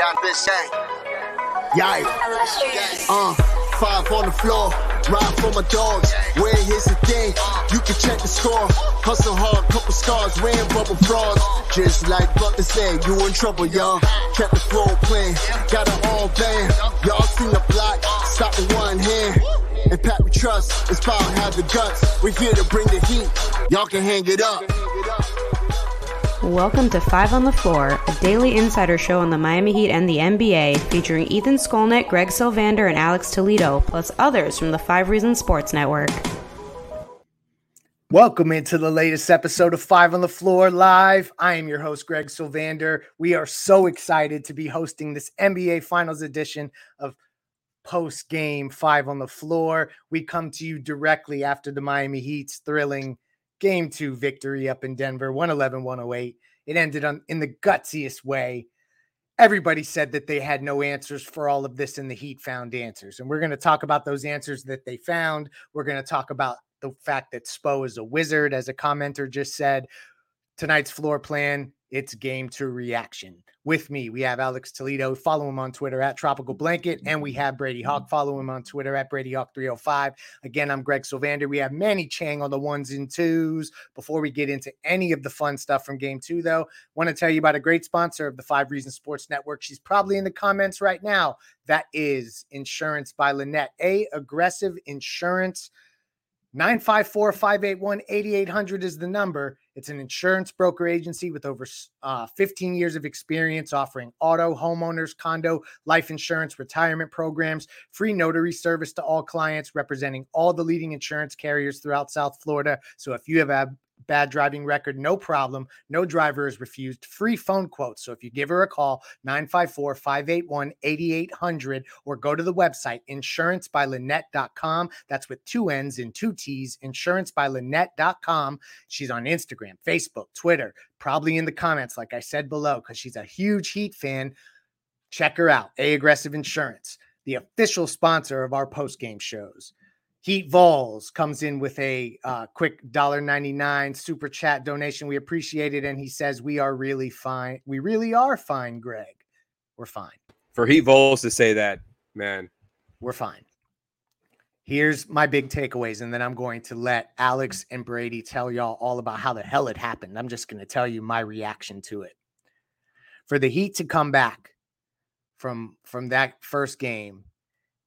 This gang. Yikes. Uh, five on the floor. Ride for my dogs. Where here's the thing. You can check the score. Hustle hard, couple scars. Wearing rubber frauds. Just like Butler said, you in trouble, y'all. Kept the floor playing. Got it all band. Y'all seen the block. Stop with one hand. And Pat we trust. It's power have the guts. We're here to bring the heat. Y'all can hang it up. Welcome to Five on the Floor, a daily insider show on the Miami Heat and the NBA, featuring Ethan Skolnick, Greg Sylvander, and Alex Toledo, plus others from the Five Reasons Sports Network. Welcome into the latest episode of Five on the Floor Live. I am your host, Greg Sylvander. We are so excited to be hosting this NBA Finals edition of post game Five on the Floor. We come to you directly after the Miami Heat's thrilling game two victory up in Denver, 111 108. It ended on in the gutsiest way. Everybody said that they had no answers for all of this, and the Heat found answers. And we're going to talk about those answers that they found. We're going to talk about the fact that Spo is a wizard, as a commenter just said. Tonight's floor plan it's game two reaction. With me, we have Alex Toledo. Follow him on Twitter at Tropical Blanket. And we have Brady Hawk. Follow him on Twitter at Brady Hawk 305. Again, I'm Greg Sylvander. We have Manny Chang on the ones and twos. Before we get into any of the fun stuff from game two, though, want to tell you about a great sponsor of the Five Reasons Sports Network. She's probably in the comments right now. That is Insurance by Lynette, a aggressive insurance 954 581 8800 is the number. It's an insurance broker agency with over uh, 15 years of experience offering auto, homeowners, condo, life insurance, retirement programs, free notary service to all clients, representing all the leading insurance carriers throughout South Florida. So if you have bad driving record, no problem. No driver is refused. Free phone quotes. So if you give her a call, 954 581 8800, or go to the website, insurancebylynette.com. That's with two N's and two T's, insurancebylynette.com. She's on Instagram, Facebook, Twitter, probably in the comments, like I said below, because she's a huge Heat fan. Check her out, A Aggressive Insurance, the official sponsor of our post game shows. Heat Vols comes in with a uh, quick $1.99 super chat donation. We appreciate it. And he says, We are really fine. We really are fine, Greg. We're fine. For Heat Vols to say that, man. We're fine. Here's my big takeaways. And then I'm going to let Alex and Brady tell y'all all about how the hell it happened. I'm just going to tell you my reaction to it. For the Heat to come back from from that first game,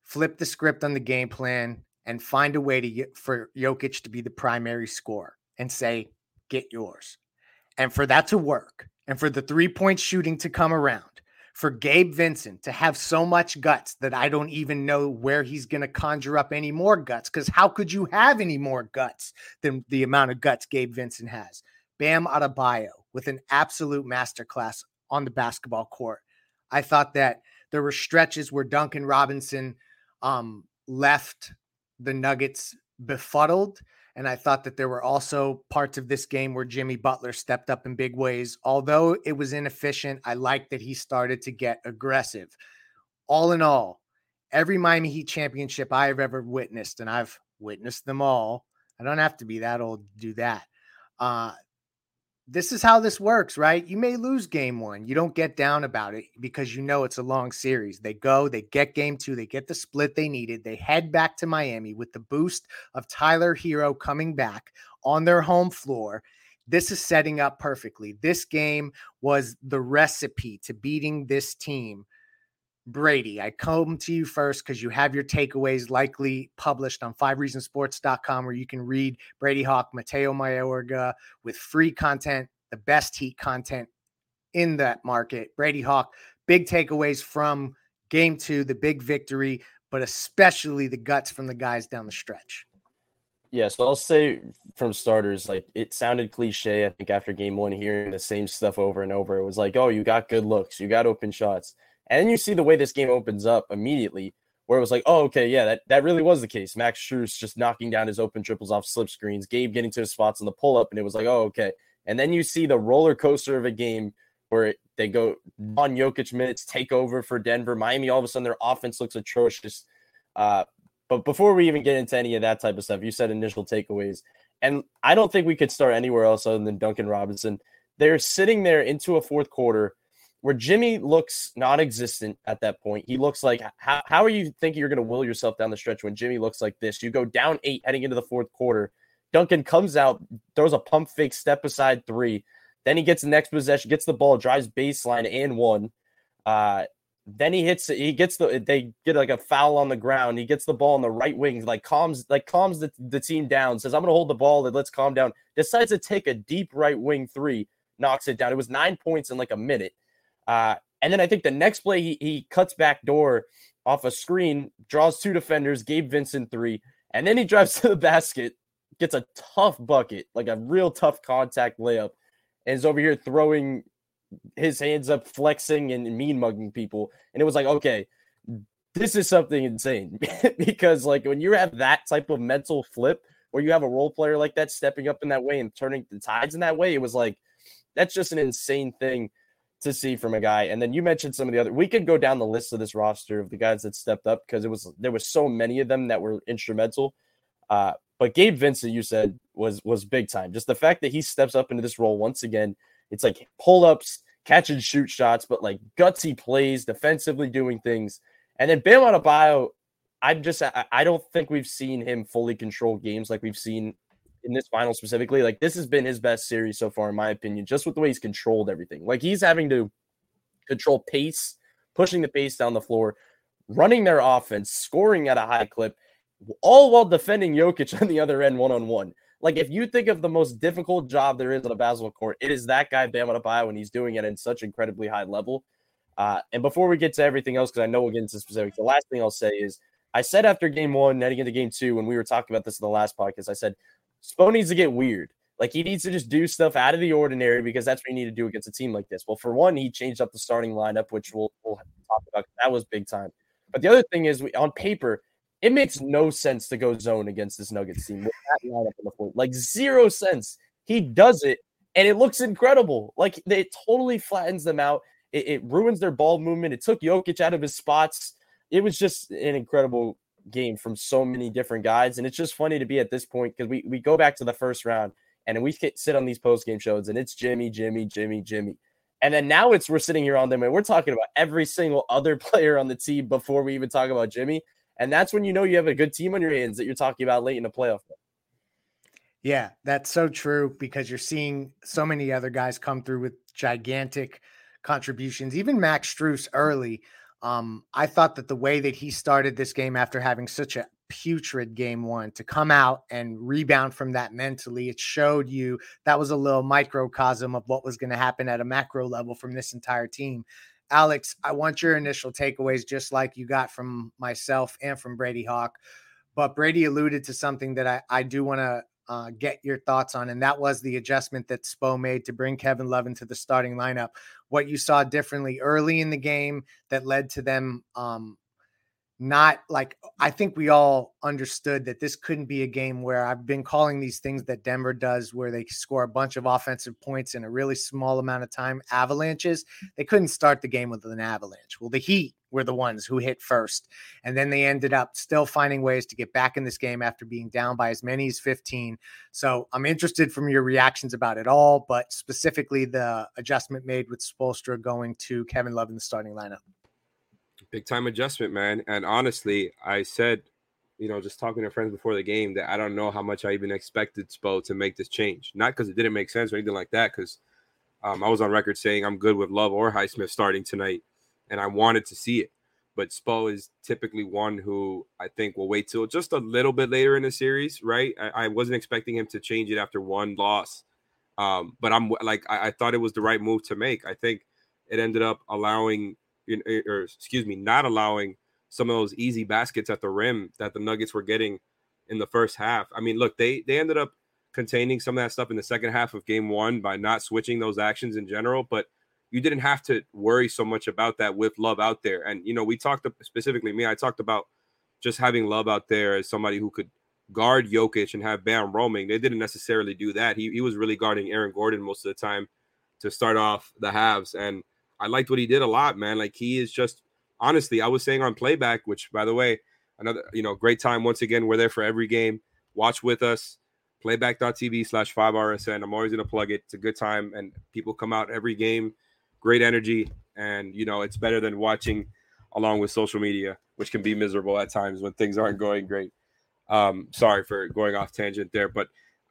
flip the script on the game plan, and find a way to for Jokic to be the primary scorer and say, get yours. And for that to work, and for the three point shooting to come around, for Gabe Vincent to have so much guts that I don't even know where he's going to conjure up any more guts. Because how could you have any more guts than the amount of guts Gabe Vincent has? Bam Adebayo with an absolute masterclass on the basketball court. I thought that there were stretches where Duncan Robinson um, left the Nuggets befuddled And I thought that there were also parts of this game where Jimmy Butler stepped up in big ways. Although it was inefficient, I like that he started to get aggressive. All in all, every Miami Heat championship I have ever witnessed, and I've witnessed them all. I don't have to be that old to do that. Uh, this is how this works, right? You may lose game one. You don't get down about it because you know it's a long series. They go, they get game two, they get the split they needed. They head back to Miami with the boost of Tyler Herro coming back on their home floor. This is setting up perfectly. This game was the recipe to beating this team Brady, I come to you first because you have your takeaways likely published on fivereasonsports.com where you can read Brady Hawk, Mateo Mayorga with free content, the best heat content in that market. Brady Hawk, big takeaways from game two, the big victory, but especially the guts from the guys down the stretch. Yeah, so I'll say from starters, like it sounded cliche. I think after game one, hearing the same stuff over and over, it was like, oh, you got good looks, you got open shots and then you see the way this game opens up immediately, where it was like, oh, okay, yeah, that, that really was the case. Max Strus just knocking down his open triples off slip screens, Gabe getting to his spots on the pull up, and it was like, oh, okay. And then you see the roller coaster of a game where it, they go on Jokic minutes, take over for Denver. Miami, all of a sudden, their offense looks atrocious. Uh, but before we even get into any of that type of stuff, you said initial takeaways. And I don't think we could start anywhere else other than Duncan Robinson. They're sitting there into a fourth quarter where Jimmy looks non-existent at that point. He looks like how, how are you thinking you're going to will yourself down the stretch when Jimmy looks like this? You go down eight heading into the fourth quarter. Duncan comes out, throws a pump fake step aside three. Then he gets the next possession, gets the ball, drives baseline and one. Uh, then he hits it. He gets the. They get like a foul on the ground. He gets the ball on the right wing, like calms, like calms the, the team down. Says, "I'm to hold the ball. Let's calm down." Decides to take a deep right wing three, knocks it down. It was nine points in like a minute. Uh, and then I think the next play he, he cuts back door off a screen, draws two defenders, Gabe Vincent three, and then he drives to the basket, gets a tough bucket, like a real tough contact layup, and is over here throwing his hands up, flexing and mean mugging people. And it was like, okay, this is something insane because like when you have that type of mental flip where you have a role player like that stepping up in that way and turning the tides in that way, it was like that's just an insane thing to see from a guy. And then you mentioned some of the other. We could go down the list of this roster of the guys that stepped up because it was there was so many of them that were instrumental. Uh, but Gabe Vincent, you said was was big time. Just the fact that he steps up into this role once again. It's like pull ups, catch and shoot shots, but like gutsy plays, defensively doing things. And then Bam Adebayo, I'm just I, I don't think we've seen him fully control games like we've seen in this final specifically, like this has been his best series so far, in my opinion, just with the way he's controlled everything. Like he's having to control pace, pushing the pace down the floor, running their offense, scoring at a high clip, all while defending Jokic on the other end one on one. Like if you think of the most difficult job there is on a basketball court, it is that guy Bam Adebayo, and he's doing it in such incredibly high level. Uh, and before we get to everything else, because I know we'll get into specifics, the last thing I'll say is I said after game one, heading into game two, when we were talking about this in the last podcast, I said Spo needs to get weird. Like he needs to just do stuff out of the ordinary because that's what you need to do against a team like this. Well, for one, he changed up the starting lineup, which we'll, we'll talk about. That was big time. But the other thing is, we, on paper, it makes no sense to go zone against this Nuggets team with that lineup on the floor. Like zero sense. He does it, and it looks incredible. Like it totally flattens them out. It, it ruins their ball movement. It took Jokic out of his spots. It was just an incredible game from so many different guys. And it's just funny to be at this point because we, we go back to the first round and we sit on these post game shows and it's Jimmy, Jimmy, Jimmy, Jimmy. And then now it's we're sitting here on them and we're talking about every single other player on the team before we even talk about Jimmy. And that's when you know you have a good team on your hands that you're talking about late in the playoff. Yeah, that's so true because you're seeing so many other guys come through with gigantic contributions. Even Max Strus early um, I thought that the way that he started this game after having such a putrid game one to come out and rebound from that mentally, it showed you that was a little microcosm of what was going to happen at a macro level from this entire team. Alex, I want your initial takeaways, just like you got from myself and from Brady Hawk. But Brady alluded to something that I, I do want to uh, get your thoughts on, and that was the adjustment that Spo made to bring Kevin Love into the starting lineup. What you saw differently early in the game that led to them um, not like I think we all understood that this couldn't be a game where I've been calling these things that Denver does where they score a bunch of offensive points in a really small amount of time avalanches. They couldn't start the game with an avalanche. Well, the Heat were the ones who hit first. And then they ended up still finding ways to get back in this game after being down by as many as 15. So I'm interested from your reactions about it all, but specifically the adjustment made with Spoelstra going to Kevin Love in the starting lineup. Big time adjustment, man. And honestly, I said, you know, just talking to friends before the game that I don't know how much I even expected Spo to make this change. Not because it didn't make sense or anything like that, because um, I was on record saying I'm good with Love or Highsmith starting tonight, and I wanted to see it. But Spo is typically one who I think will wait till just a little bit later in the series, right? I, I wasn't expecting him to change it after one loss, um, but I'm like I, I thought it was the right move to make. I think it ended up allowing Eh, or excuse me, not allowing some of those easy baskets at the rim that the Nuggets were getting in the first half. I mean, look, they they ended up containing some of that stuff in the second half of game one by not switching those actions in general, but you didn't have to worry so much about that with love out there. And you know, we talked specifically me, I talked about just having love out there as somebody who could guard Jokic and have Bam roaming. They didn't necessarily do that. He, he was really guarding Aaron Gordon most of the time to start off the halves. And I liked what he did a lot, man. Like he is just honestly, I was saying on playback, which by the way, another you know, great time once again. We're there for every game. Watch with us. Playback.tv slash 5RSN. I'm always gonna plug it. It's a good time and people come out every game, great energy, and you know, it's better than watching along with social media, which can be miserable at times when things aren't going great. Um, sorry for going off tangent there, but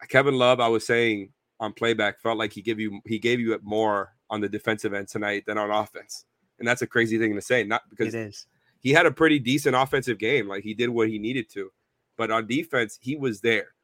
Kevin Love, I was saying on playback, felt like he gave you he gave you it more on the defensive end tonight than on offense. And that's a crazy thing to say, not because it is. He had a pretty decent offensive game, like he did what he needed to. But on defense, he was there.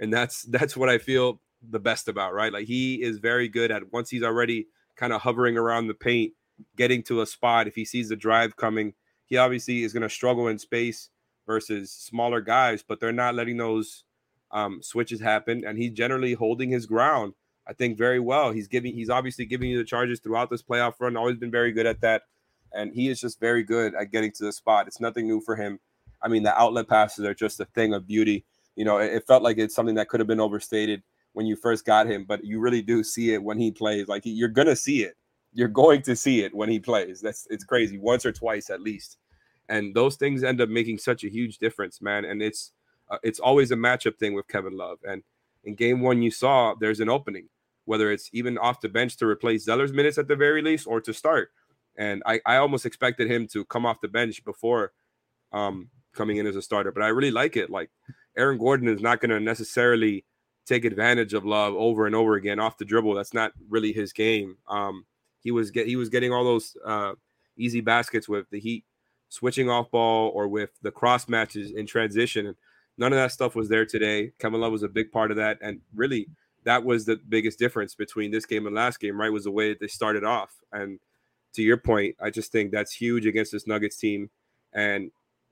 And that's that's what I feel the best about, right? Like he is very good at once he's already kind of hovering around the paint, getting to a spot. If he sees the drive coming, he obviously is going to struggle in space versus smaller guys, but they're not letting those um, switches happen. And he's generally holding his ground I think very well. He's giving he's obviously giving you the charges throughout this playoff run, always been very good at that. And he is just very good at getting to the spot. It's nothing new for him. I mean, the outlet passes are just a thing of beauty. You know, it, it felt like it's something that could have been overstated when you first got him, but you really do see it when he plays. Like you're gonna see it. You're going to see it when he plays. That's it's crazy, once or twice at least. And those things end up making such a huge difference, man. And it's uh, it's always a matchup thing with Kevin Love. And in game one, you saw there's an opening whether it's even off the bench to replace Zeller's minutes at the very least or to start. And I, I almost expected him to come off the bench before um, coming in as a starter, but I really like it. Like Aaron Gordon is not going to necessarily take advantage of Love over and over again off the dribble. That's not really his game. Um, he was get he was getting all those uh, easy baskets with the Heat switching off ball or with the cross matches in transition. None of that stuff was there today. Kevin Love was a big part of that, and really that was the biggest difference between this game and last game, right? Was the way that they started off. And to your point, I just think that's huge against this Nuggets team. And,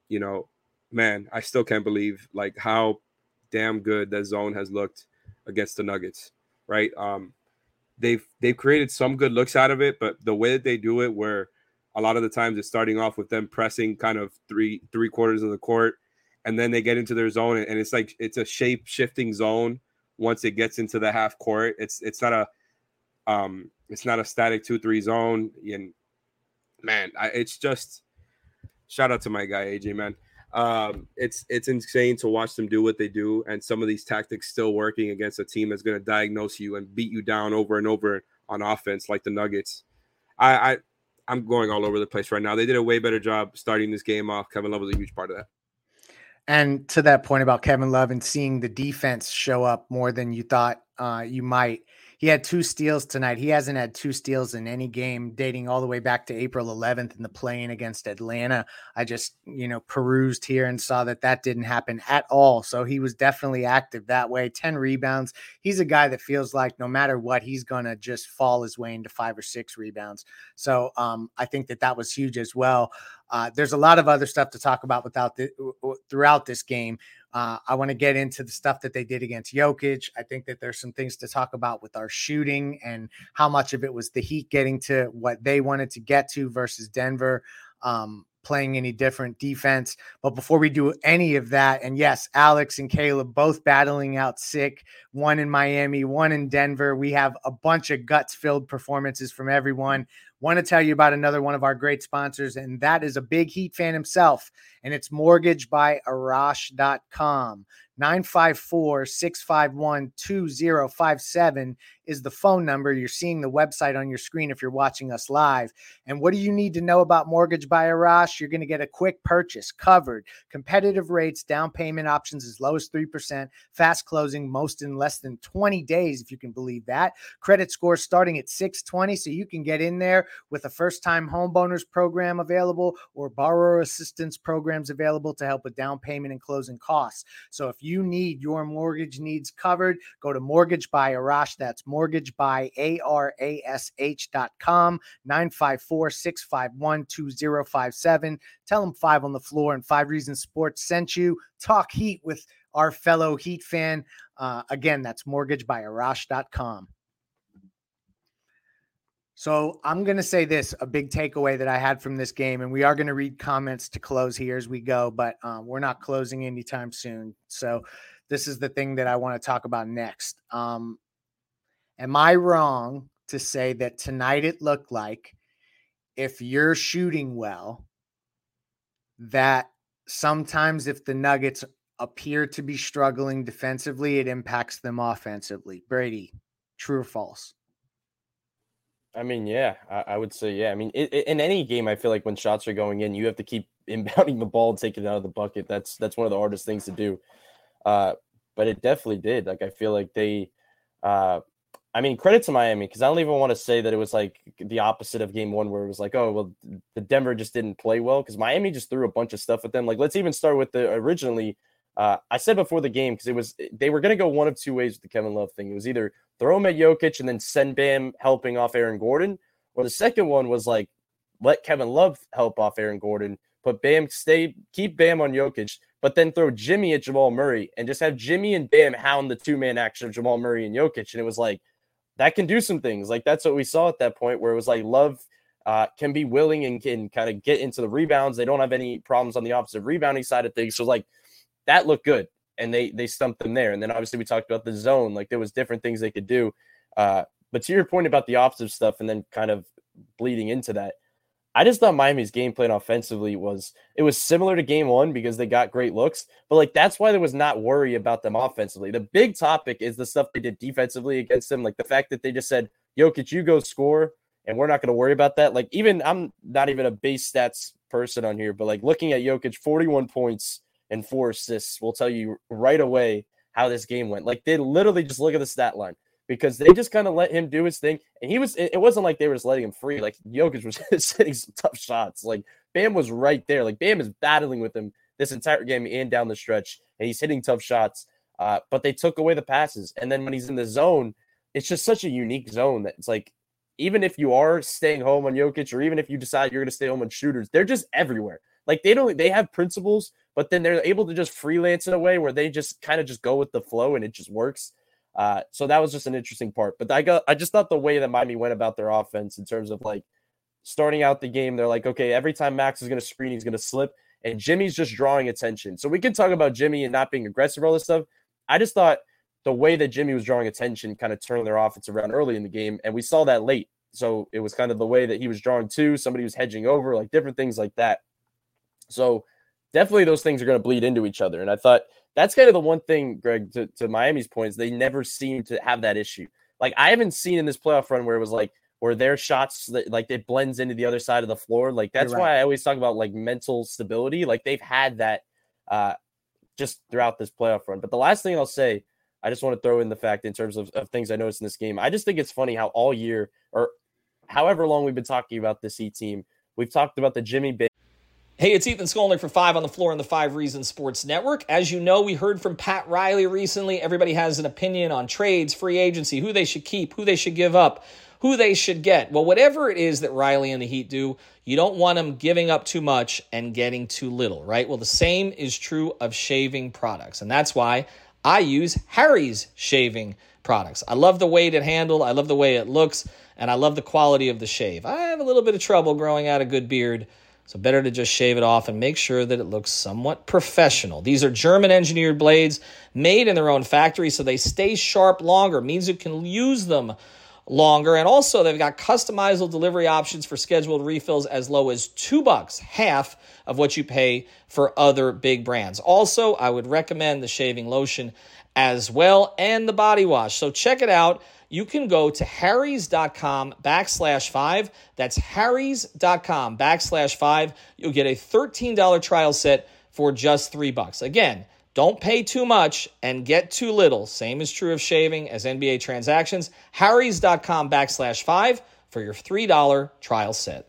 you know, man, I still can't believe like how damn good that zone has looked against the Nuggets, right? Um, they've they've created some good looks out of it, but the way that they do it, where a lot of the times it's starting off with them pressing kind of three three quarters of the court, and then they get into their zone, and it's like it's a shape shifting zone once it gets into the half court. It's it's not a um it's not a static two three zone. And man, I, it's just shout out to my guy AJ man. Um, it's it's insane to watch them do what they do, and some of these tactics still working against a team that's going to diagnose you and beat you down over and over on offense, like the Nuggets. I, I I'm going all over the place right now. They did a way better job starting this game off. Kevin Love was a huge part of that. And to that point about Kevin Love and seeing the defense show up more than you thought uh, you might, he had two steals tonight. He hasn't had two steals in any game dating all the way back to April 11th in the playing against Atlanta. I just, you know, perused here and saw that that didn't happen at all. So he was definitely active that way. 10 rebounds. He's a guy that feels like no matter what, he's going to just fall his way into five or six rebounds. So um, I think that that was huge as well. Uh, there's a lot of other stuff to talk about without the, throughout this game. Uh, I want to get into the stuff that they did against Jokic. I think that there's some things to talk about with our shooting and how much of it was the Heat getting to what they wanted to get to versus Denver um, playing any different defense. But before we do any of that, and yes, Alex and Caleb both battling out sick, one in Miami, one in Denver. We have a bunch of guts filled performances from everyone. Want to tell you about another one of our great sponsors, and that is a big Heat fan himself, and it's mortgagebyarash.com. 954 651 2057 is the phone number. You're seeing the website on your screen if you're watching us live. And what do you need to know about Mortgage by Arash? You're going to get a quick purchase covered, competitive rates, down payment options as low as 3%, fast closing, most in less than 20 days, if you can believe that. Credit score starting at 620, so you can get in there with a first time homeowners program available or borrower assistance programs available to help with down payment and closing costs. So if you need your mortgage needs covered, go to Mortgage by Arash. That's mortgage by A-R-A-S-H.com, 954-651-2057. Tell them five on the floor and five reasons sports sent you. Talk heat with our fellow Heat fan. Uh, again, that's mortgage by Arash.com. So I'm going to say this a big takeaway that I had from this game, and we are going to read comments to close here as we go, but um, we're not closing anytime soon. So this is the thing that I want to talk about next. Um, Am I wrong to say that tonight it looked like if you're shooting well, that sometimes if the Nuggets appear to be struggling defensively, it impacts them offensively? Brady, true or false? I mean, yeah, I, I would say, yeah. I mean, it, it, in any game, I feel like when shots are going in, you have to keep inbounding the ball and taking it out of the bucket. That's that's one of the hardest things to do. Uh, but it definitely did. Like I feel like they, uh, I mean, credit to Miami because I don't even want to say that it was like the opposite of game one, where it was like, oh, well, the Denver just didn't play well because Miami just threw a bunch of stuff at them. Like, let's even start with the originally. Uh, I said before the game because it was they were going to go one of two ways with the Kevin Love thing. It was either throw him at Jokic and then send Bam helping off Aaron Gordon, or the second one was like let Kevin Love help off Aaron Gordon, but Bam stay keep Bam on Jokic, but then throw Jimmy at Jamal Murray and just have Jimmy and Bam hound the two man action of Jamal Murray and Jokic, and it was like that can do some things. Like that's what we saw at that point where it was like Love uh, can be willing and can kind of get into the rebounds. They don't have any problems on the opposite rebounding side of things. So like that looked good, and they they stumped them there. And then obviously we talked about the zone. Like there was different things they could do. Uh, but to your point about the opposite stuff, and then kind of bleeding into that, I just thought Miami's game plan offensively was it was similar to game one because they got great looks, but like that's why there was not worry about them offensively. The big topic is the stuff they did defensively against them, like the fact that they just said, Jokic, you go score, and we're not going to worry about that. Like, even I'm not even a base stats person on here, but like looking at Jokic, 41 points and four assists will tell you right away how this game went. Like, they literally just look at the stat line because they just kind of let him do his thing. And he was, it wasn't like they were just letting him free. Like Jokic was hitting some tough shots. Like Bam was right there. Like Bam is battling with him this entire game and down the stretch, and he's hitting tough shots. Uh, but they took away the passes. And then when he's in the zone, it's just such a unique zone that it's like, even if you are staying home on Jokic, or even if you decide you're going to stay home on shooters, they're just everywhere. Like they don't, they have principles, but then they're able to just freelance in a way where they just kind of just go with the flow and it just works. Uh, so that was just an interesting part. But I got I just thought the way that Miami went about their offense in terms of like starting out the game, they're like, okay, every time Max is gonna screen, he's gonna slip. And Jimmy's just drawing attention. So we can talk about Jimmy and not being aggressive, all this stuff. I just thought the way that Jimmy was drawing attention kind of turned their offense around early in the game. And we saw that late. So it was kind of the way that he was drawing too. Somebody was hedging over, like different things like that. So definitely those things are going to bleed into each other. And I thought that's kind of the one thing, Greg, to, to Miami's points, they never seem to have that issue. Like I haven't seen in this playoff run where it was like where their shots like it blends into the other side of the floor. Like that's right. why I always talk about like mental stability. Like they've had that uh just throughout this playoff run. But the last thing I'll say, I just want to throw in the fact in terms of, of things I noticed in this game. I just think it's funny how all year or however long we've been talking about this E team, we've talked about the Jimmy Bay Hey, it's Ethan Skolnick for Five on the Floor on the Five Reasons Sports Network. As you know, we heard from Pat Riley recently. Everybody has an opinion on trades, free agency, who they should keep, who they should give up, who they should get. Well, whatever it is that Riley and the Heat do, you don't want them giving up too much and getting too little, right? Well, the same is true of shaving products. And that's why I use Harry's shaving products. I love the weight it handles, I love the way it looks, and I love the quality of the shave. I have a little bit of trouble growing out a good beard So better to just shave it off and make sure that it looks somewhat professional. These are German engineered blades made in their own factory so they stay sharp longer, means you can use them longer. And also they've got customizable delivery options for scheduled refills as low as two bucks, half of what you pay for other big brands. Also, I would recommend the shaving lotion as well and the body wash. So check it out you can go to harrys.com backslash five. That's harrys.com backslash five. You'll get a $13 trial set for just three bucks. Again, don't pay too much and get too little. Same is true of shaving as NBA transactions. harrys.com backslash five for your $3 trial set.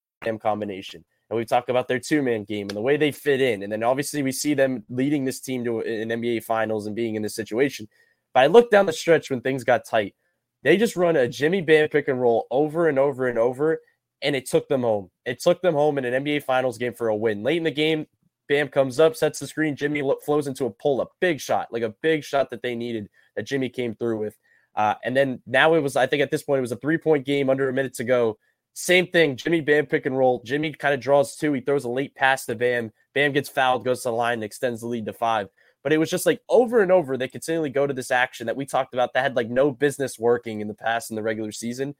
combination. And we talk about their two man game and the way they fit in. And then obviously we see them leading this team to an NBA finals and being in this situation. But I look down the stretch when things got tight. They just run a Jimmy Bam pick and roll over and over and over. And it took them home. It took them home in an NBA finals game for a win. Late in the game, Bam comes up, sets the screen. Jimmy flows into a pull up, big shot, like a big shot that they needed that Jimmy came through with. Uh, and then now it was, I think at this point, it was a three point game under a minute to go. Same thing. Jimmy Bam pick and roll. Jimmy kind of draws two. He throws a late pass to Bam. Bam gets fouled, goes to the line, and extends the lead to five. But it was just like over and over, they continually go to this action that we talked about that had like no business working in the past in the regular season.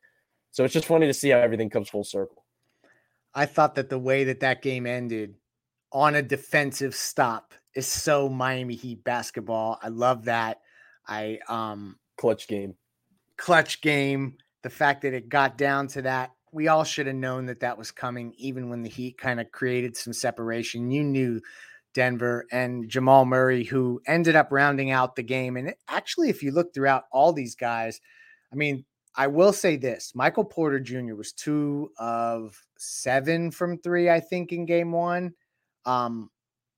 So it's just funny to see how everything comes full circle. I thought that the way that that game ended on a defensive stop is so Miami Heat basketball. I love that. I um clutch game. Clutch game. The fact that it got down to that we all should have known that that was coming, even when the Heat kind of created some separation. You knew Denver and Jamal Murray, who ended up rounding out the game. And actually, if you look throughout all these guys, I mean, I will say this Michael Porter Jr. was two of seven from three, I think, in game one. Um,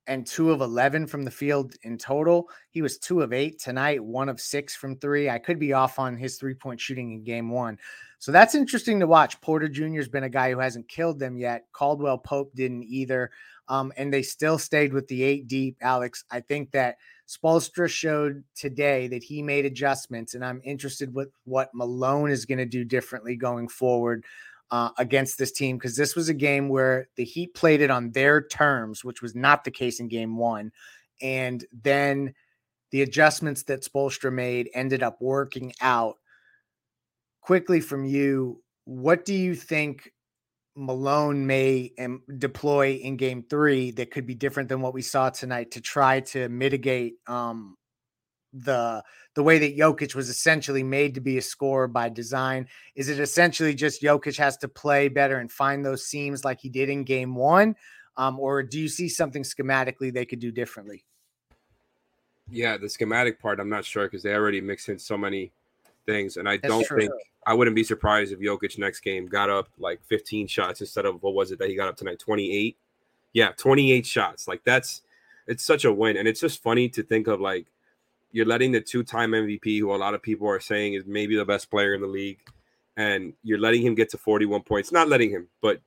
and two of 11 from the field in total. He was two of eight tonight, one of six from three. I could be off on his three point shooting in game one. So that's interesting to watch. Porter Jr. has been a guy who hasn't killed them yet. Caldwell Pope didn't either. Um, and they still stayed with the eight deep, Alex. I think that Spoelstra showed today that he made adjustments, and I'm interested with what Malone is going to do differently going forward uh, against this team because this was a game where the Heat played it on their terms, which was not the case in game one. And then the adjustments that Spoelstra made ended up working out quickly from you, what do you think Malone may um, deploy in game three that could be different than what we saw tonight to try to mitigate um, the the way that Jokic was essentially made to be a scorer by design? Is it essentially just Jokic has to play better and find those seams like he did in game one? Um, or do you see something schematically they could do differently? Yeah, the schematic part, I'm not sure because they already mixed in so many things. And I That's don't true. think I wouldn't be surprised if Jokic next game got up like 15 shots instead of what was it that he got up tonight? 28. Yeah, 28 shots. Like that's it's such a win. And it's just funny to think of like you're letting the two-time MVP, who a lot of people are saying is maybe the best player in the league, and you're letting him get to 41 points. Not letting him, but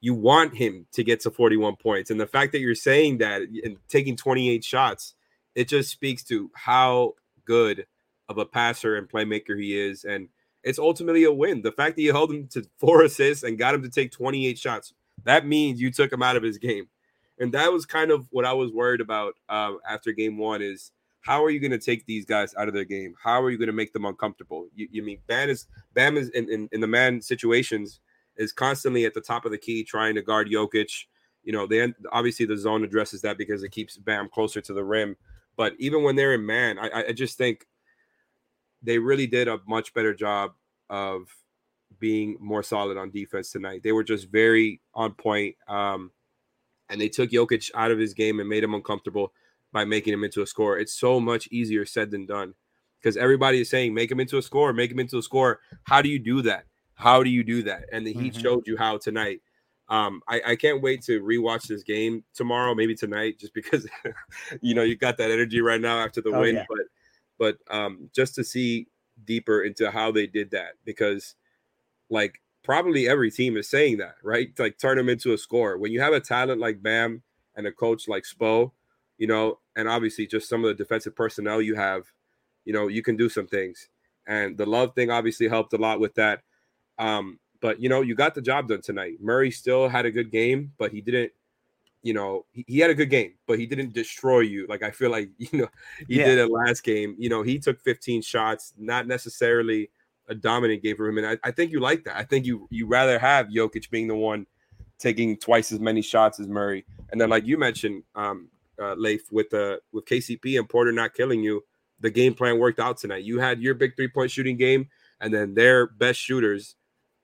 you want him to get to 41 points. And the fact that you're saying that and taking 28 shots, it just speaks to how good of a passer and playmaker he is. And it's ultimately a win. The fact that you held him to four assists and got him to take 28 shots, that means you took him out of his game. And that was kind of what I was worried about uh, after game one is how are you going to take these guys out of their game? How are you going to make them uncomfortable? You, you mean Bam is Bam is in, in, in, the man situations is constantly at the top of the key trying to guard Jokic. You know, they obviously the zone addresses that because it keeps Bam closer to the rim. But even when they're in man, I, I just think they really did a much better job of being more solid on defense tonight. They were just very on point. Um, and they took Jokic out of his game and made him uncomfortable by making him into a score. It's so much easier said than done because everybody is saying make him into a score, make him into a score. How do you do that? How do you do that? And the Heat mm-hmm. showed you how tonight. Um, I, I can't wait to rewatch this game tomorrow, maybe tonight, just because you know you got that energy right now after the oh, win. Yeah. But but um, just to see deeper into how they did that, because like probably every team is saying that, right? like turn them into a score. When you have a talent like Bam and a coach like Spo, you know, and obviously just some of the defensive personnel you have, you know, you can do some things. And the love thing obviously helped a lot with that. Um, but you know, you got the job done tonight. Murray still had a good game, but he didn't, you know, he, he had a good game, but he didn't destroy you. Like I feel like, you know, he yeah. did it last game. You know, he took 15 shots, not necessarily a dominant game for him. And I, I think you like that. I think you you rather have Jokic being the one taking twice as many shots as Murray. And then, like you mentioned, um, uh, Leif, with the with KCP and Porter not killing you, the game plan worked out tonight. You had your big three point shooting game, and then their best shooters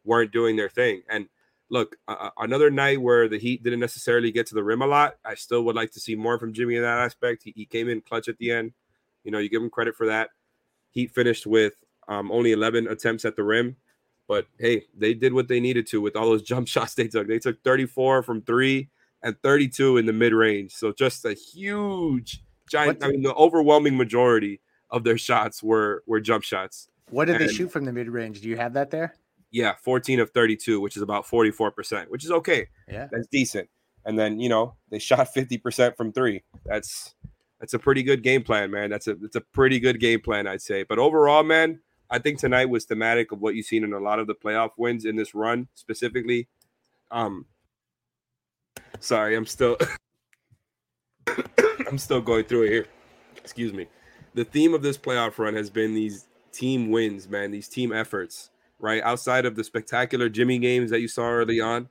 weren't doing their thing. And look, uh, another night where the Heat didn't necessarily get to the rim a lot. I still would like to see more from Jimmy in that aspect. He, he came in clutch at the end. You know, you give him credit for that. Heat finished with um, only 11 attempts at the rim. But hey, they did what they needed to with all those jump shots they took. They took 34 from three and 32 in the mid range. So just a huge, giant. I mean, the overwhelming majority of their shots were were jump shots. What did and, they shoot from the mid range? Do you have that there? Yeah, 14 of 32, which is about 44%, which is okay. Yeah, that's decent. And then you know they shot 50% from three. That's that's a pretty good game plan, man. That's a it's a pretty good game plan, I'd say. But overall, man, I think tonight was thematic of what you've seen in a lot of the playoff wins in this run, specifically. Um, sorry, I'm still I'm still going through it here. Excuse me. The theme of this playoff run has been these team wins, man, these team efforts, right? Outside of the spectacular Jimmy games that you saw early on,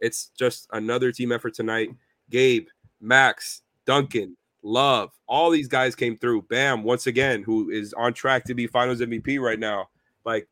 it's just another team effort tonight. Gabe, Max, Duncan, Love, all these guys came through. Bam, once again, who is on track to be Finals MVP right now. Like,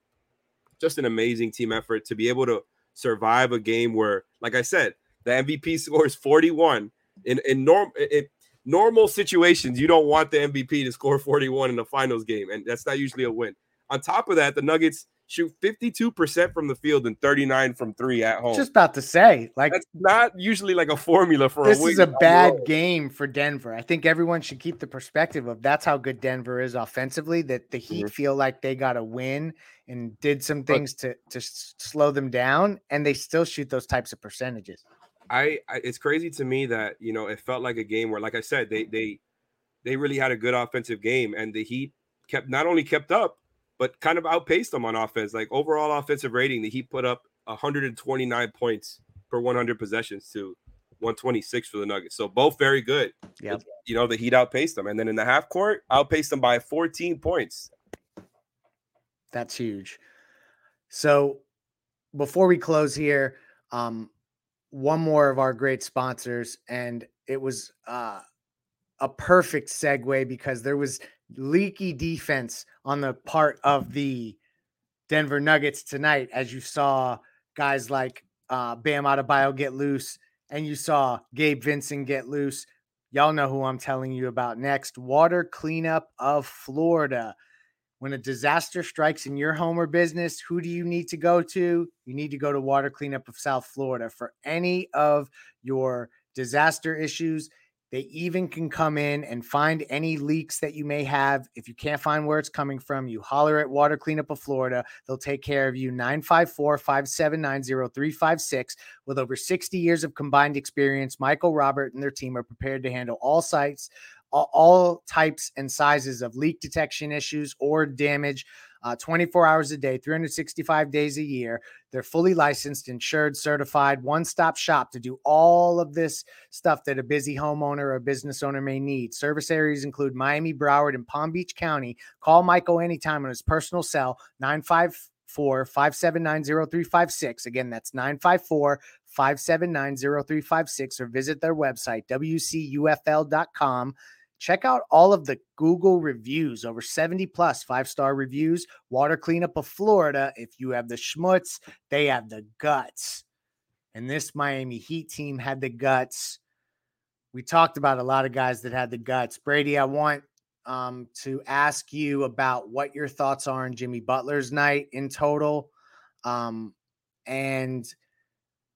just an amazing team effort to be able to survive a game where, like I said, the MVP scores 41 in in norm in normal situations. You don't want the MVP to score 41 in the finals game, and that's not usually a win. On top of that, the Nuggets shoot 52% from the field and 39 from three at home. Just about to say, like that's not usually like a formula for this a is a bad game for Denver. I think everyone should keep the perspective of that's how good Denver is offensively. That the Heat mm-hmm. feel like they got a win and did some things but, to to slow them down, and they still shoot those types of percentages. I, I it's crazy to me that you know it felt like a game where, like I said, they they they really had a good offensive game, and the Heat kept not only kept up but kind of outpaced them on offense. Like overall offensive rating, the Heat put up 129 points per 100 possessions to 126 for the Nuggets. So both very good. Yeah. You know, the Heat outpaced them. And then in the half court, outpaced them by 14 points. That's huge. So before we close here, um, one more of our great sponsors, and it was uh, a perfect segue because there was leaky defense on the part of the Denver Nuggets tonight, as you saw guys like uh, Bam Adebayo get loose, and you saw Gabe Vincent get loose. Y'all know who I'm telling you about next. Water Cleanup of Florida. When a disaster strikes in your home or business, who do you need to go to? You need to go to Water Cleanup of South Florida for any of your disaster issues. They even can come in and find any leaks that you may have. If you can't find where it's coming from, you holler at Water Cleanup of Florida. They'll take care of you. 954 579 0356. With over 60 years of combined experience, Michael, Robert, and their team are prepared to handle all sites, all, types and sizes of leak detection issues or damage uh, 24 hours a day, 365 days a year. They're fully licensed, insured, certified, one stop shop to do all of this stuff that a busy homeowner or business owner may need. Service areas include Miami, Broward, and Palm Beach County. Call Michael anytime on his personal cell, 954 579 0356. Again, that's 954 579 0356, or visit their website, wcufl.com check out all of the Google reviews, over 70 plus five star reviews. Water Cleanup of Florida. If you have the schmutz, they have the guts. And this Miami Heat team had the guts. We talked about a lot of guys that had the guts. Brady, I want um, to ask you about what your thoughts are on Jimmy Butler's night in total. Um, and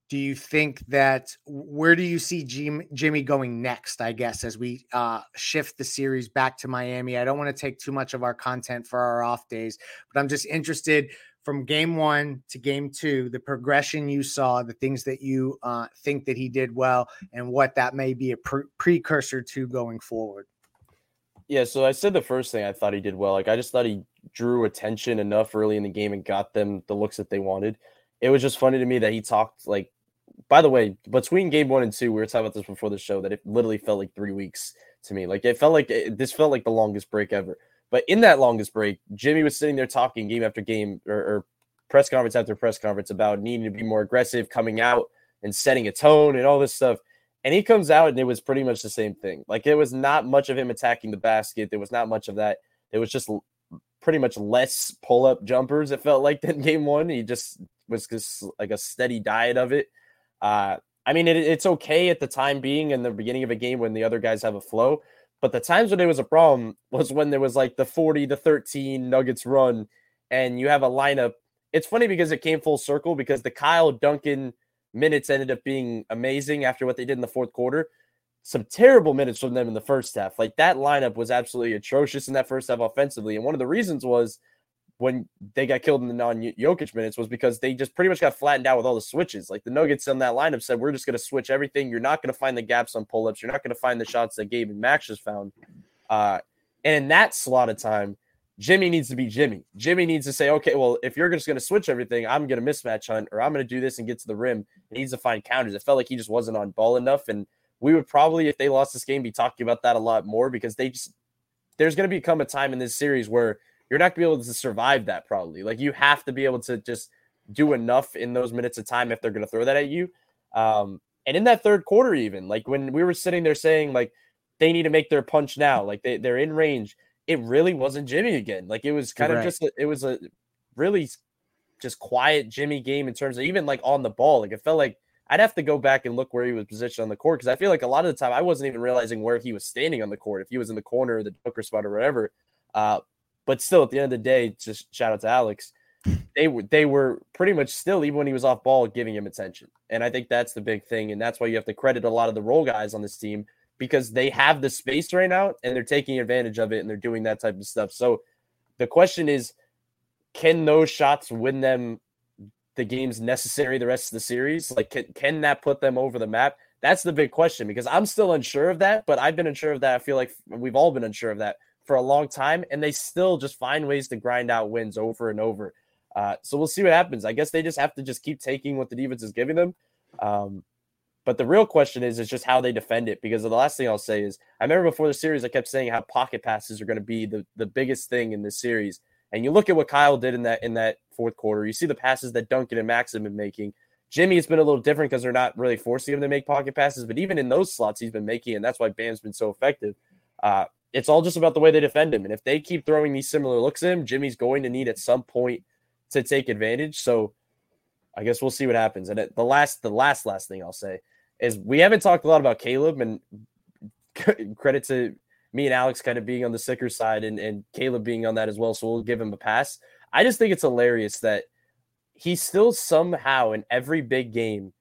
do you think that where do you see Jim, Jimmy going next? I guess as we uh, shift the series back to Miami, I don't want to take too much of our content for our off days, but I'm just interested from game one to game two, the progression you saw, the things that you uh, think that he did well, and what that may be a pre- precursor to going forward. Yeah, so I said the first thing I thought he did well. Like I just thought he drew attention enough early in the game and got them the looks that they wanted. It was just funny to me that he talked like by the way, between game one and two, we were talking about this before the show that it literally felt like three weeks to me. Like it felt like it, this felt like the longest break ever. But in that longest break, Jimmy was sitting there talking game after game or, or press conference after press conference about needing to be more aggressive, coming out and setting a tone and all this stuff. And he comes out and it was pretty much the same thing. Like it was not much of him attacking the basket. There was not much of that. It was just pretty much less pull up jumpers. It felt like than game one. He just was just like a steady diet of it. Uh, I mean, it, it's okay at the time being in the beginning of a game when the other guys have a flow. But the times when it was a problem was when there was like the 40 to 13 Nuggets run and you have a lineup. It's funny because it came full circle because the Kyle Duncan minutes ended up being amazing after what they did in the fourth quarter. Some terrible minutes from them in the first half. Like that lineup was absolutely atrocious in that first half offensively. And one of the reasons was when they got killed in the non Jokic minutes was because they just pretty much got flattened out with all the switches. Like the Nuggets in that lineup said, we're just going to switch everything. You're not going to find the gaps on pull ups. You're not going to find the shots that Gabe and Max just found. Uh, and in that slot of time, Jimmy needs to be Jimmy. Jimmy needs to say, okay, well, if you're just going to switch everything, I'm going to mismatch hunt or I'm going to do this and get to the rim. He needs to find counters. It felt like he just wasn't on ball enough. And we would probably, if they lost this game, be talking about that a lot more because they just, there's going to become a time in this series where you're not going to be able to survive that probably. Like you have to be able to just do enough in those minutes of time if they're going to throw that at you. Um, and in that third quarter, even like when we were sitting there saying like they need to make their punch now, like they, they're in range, it really wasn't Jimmy again. Like it was kind right. of just, a, it was a really just quiet Jimmy game in terms of even like on the ball. Like it felt like I'd have to go back and look where he was positioned on the court because I feel like a lot of the time I wasn't even realizing where he was standing on the court. If he was in the corner or the Joker spot or whatever. Uh, but still, at the end of the day, just shout out to Alex. They were they were pretty much still, even when he was off ball, giving him attention. And I think that's the big thing. And that's why you have to credit a lot of the role guys on this team because they have the space right now and they're taking advantage of it and they're doing that type of stuff. So the question is, can those shots win them the games necessary the rest of the series? Like, can, can that put them over the map? That's the big question because I'm still unsure of that, but I've been unsure of that. I feel like we've all been unsure of that for a long time, and they still just find ways to grind out wins over and over. Uh, so we'll see what happens. I guess they just have to just keep taking what the defense is giving them. Um, but the real question is, is just how they defend it. Because the last thing I'll say is, I remember before the series, I kept saying how pocket passes are going to be the, the biggest thing in this series. And you look at what Kyle did in that in that fourth quarter. You see the passes that Duncan and Max have been making. Jimmy has been a little different because they're not really forcing him to make pocket passes, but even in those slots, he's been making, and that's why Bam's been so effective. Uh, it's all just about the way they defend him. And if they keep throwing these similar looks at him, Jimmy's going to need at some point to take advantage. So I guess we'll see what happens. And the last, the last, last thing I'll say is we haven't talked a lot about Caleb and credit to me and Alex kind of being on the sicker side and, and Caleb being on that as well. So we'll give him a pass. I just think it's hilarious that he still somehow in every big game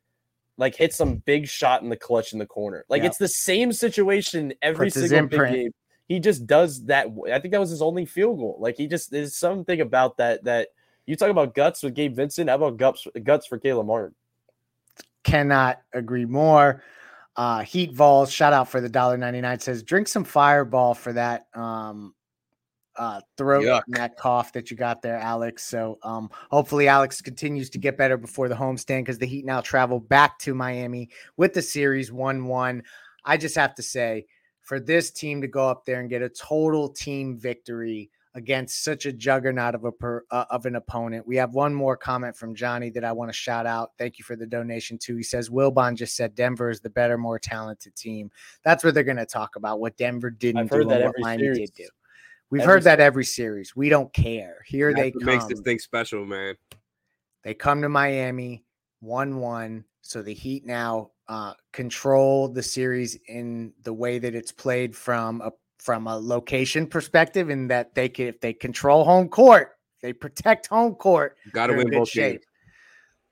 like hit some big shot in the clutch in the corner. Like yeah. it's the same situation every Puts single big game he just does that. I think that was his only field goal. Like he just there's something about that that you talk about guts with Gabe Vincent. How about guts guts for Caleb Martin? Cannot agree more. Uh, Heat Vols, shout out for the dollar ninety nine. Says drink some Fireball for that um, uh, throat Yuck. and that cough that you got there, Alex. So um, hopefully Alex continues to get better before the homestand because the Heat now travel back to Miami with the series one one. I just have to say for this team to go up there and get a total team victory against such a juggernaut of a per, uh, of an opponent. We have one more comment from Johnny that I want to shout out. Thank you for the donation too. He says Wilbon just said Denver is the better, more talented team. That's what they're going to talk about. What Denver didn't do and what Miami series. did do. We've Every heard that every series. We don't care. Here That's they come. makes this thing special, man. They come to Miami, one-one. So the Heat now uh, control the series in the way that it's played from a from a location perspective, in that they can if they control home court, they protect home court. Got to win both shape. games.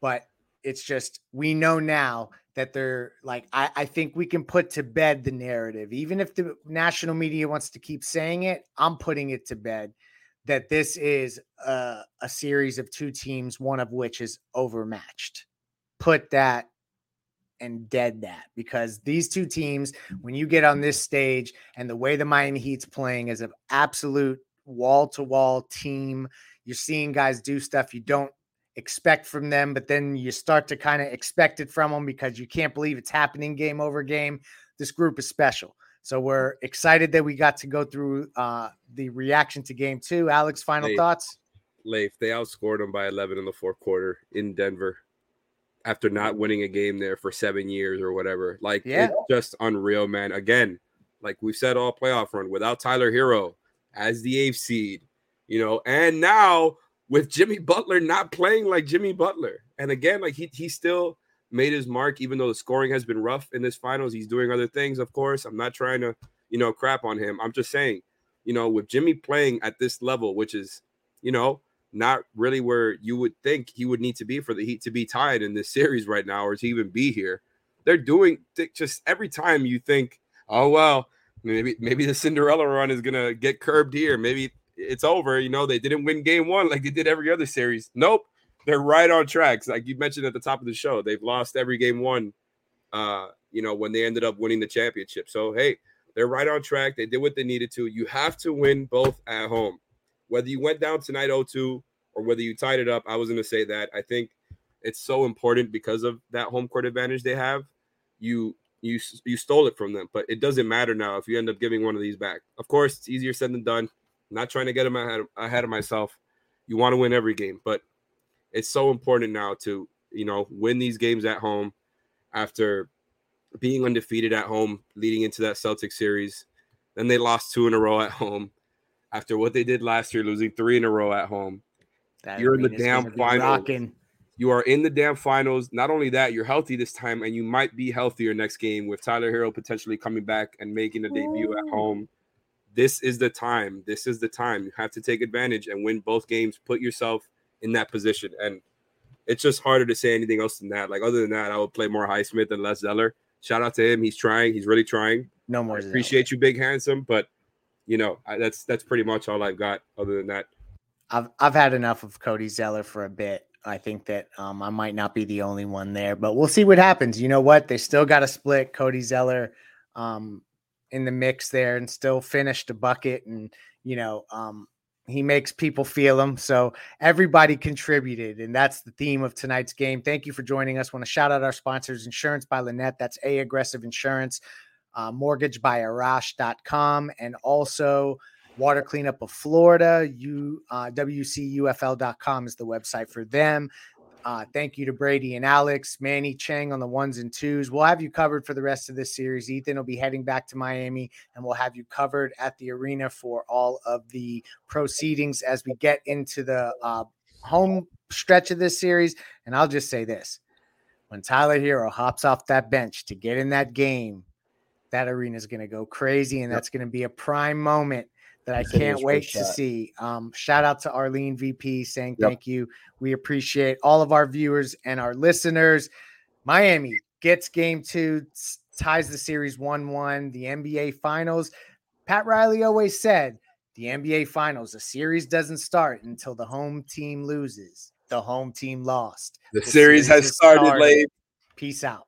But it's just we know now that they're like I, I think we can put to bed the narrative, even if the national media wants to keep saying it. I'm putting it to bed that this is a, a series of two teams, one of which is overmatched. Put that and dead that because these two teams, when you get on this stage and the way the Miami Heat's playing is an absolute wall to wall team, you're seeing guys do stuff you don't expect from them, but then you start to kind of expect it from them because you can't believe it's happening game over game. This group is special. So we're excited that we got to go through uh, the reaction to game two. Alex, final Hey. thoughts? Leif, they outscored them by 11 in the fourth quarter in Denver after not winning a game there for seven years or whatever. Like, Yeah. it's just unreal, man. Again, like we've said all playoff run, without Tyler Herro as the eighth seed, you know, and now with Jimmy Butler not playing like Jimmy Butler. And again, like he, he still made his mark, even though the scoring has been rough in this finals. He's doing other things, of course. I'm not trying to, you know, crap on him. I'm just saying, you know, with Jimmy playing at this level, which is, you know, not really where you would think he would need to be for the Heat to be tied in this series right now or to even be here. They're doing just every time you think, oh well, maybe maybe the Cinderella run is gonna get curbed here. Maybe it's over. You know, they didn't win game one like they did every other series. Nope, they're right on tracks. Like you mentioned at the top of the show, they've lost every game one. Uh, you know, when they ended up winning the championship. So hey, they're right on track. They did what they needed to. You have to win both at home whether you went down tonight 0-2 or whether you tied it up, I was going to say that. I think it's so important because of that home court advantage they have. You you you stole it from them, but it doesn't matter now if you end up giving one of these back. Of course, it's easier said than done. I'm not trying to get them ahead of, ahead of myself. You want to win every game, but it's so important now to you know win these games at home after being undefeated at home leading into that Celtic series. Then they lost two in a row at home after what they did last year, losing three in a row at home. That You're in the damn finals. You are in the damn finals. Not only that, you're healthy this time, and you might be healthier next game with Tyler Herro potentially coming back and making a debut at home. This is the time. This is the time. You have to take advantage and win both games. Put yourself in that position. And it's just harder to say anything else than that. Like, other than that, I would play more Highsmith than Les Zeller. Shout out to him. He's trying. He's really trying. No more. I Zeller. appreciate you, big handsome, but you know I, that's that's pretty much all I've got. Other than that, I've I've had enough of Cody Zeller for a bit. I think that um, I might not be the only one there, but we'll see what happens. You know what? They still got a split Cody Zeller um, in the mix there and still finished a bucket, and you know um, he makes people feel him. So everybody contributed, and that's the theme of tonight's game. Thank you for joining us. Want to shout out our sponsors, Insurance by Linette. That's a aggressive insurance. Uh, mortgage by and also water cleanup of Florida. You uh, WCUFL.com is the website for them. Uh, thank you to Brady and Alex, Manny Chang on the ones and twos. We'll have you covered for the rest of this series. Ethan will be heading back to Miami, and we'll have you covered at the arena for all of the proceedings as we get into the uh, home stretch of this series. And I'll just say this when Tyler Herro hops off that bench to get in that game, that arena is going to go crazy, and that's going to be a prime moment that I He said he can't wait to shot. see. Um, shout out to Arlene VP saying Yep. thank you. We appreciate all of our viewers and our listeners. Miami gets game two, ties the series 1 1. The NBA Finals. Pat Riley always said the NBA Finals, a series doesn't start until the home team loses. The home team lost. the, series, has started, late. Peace out.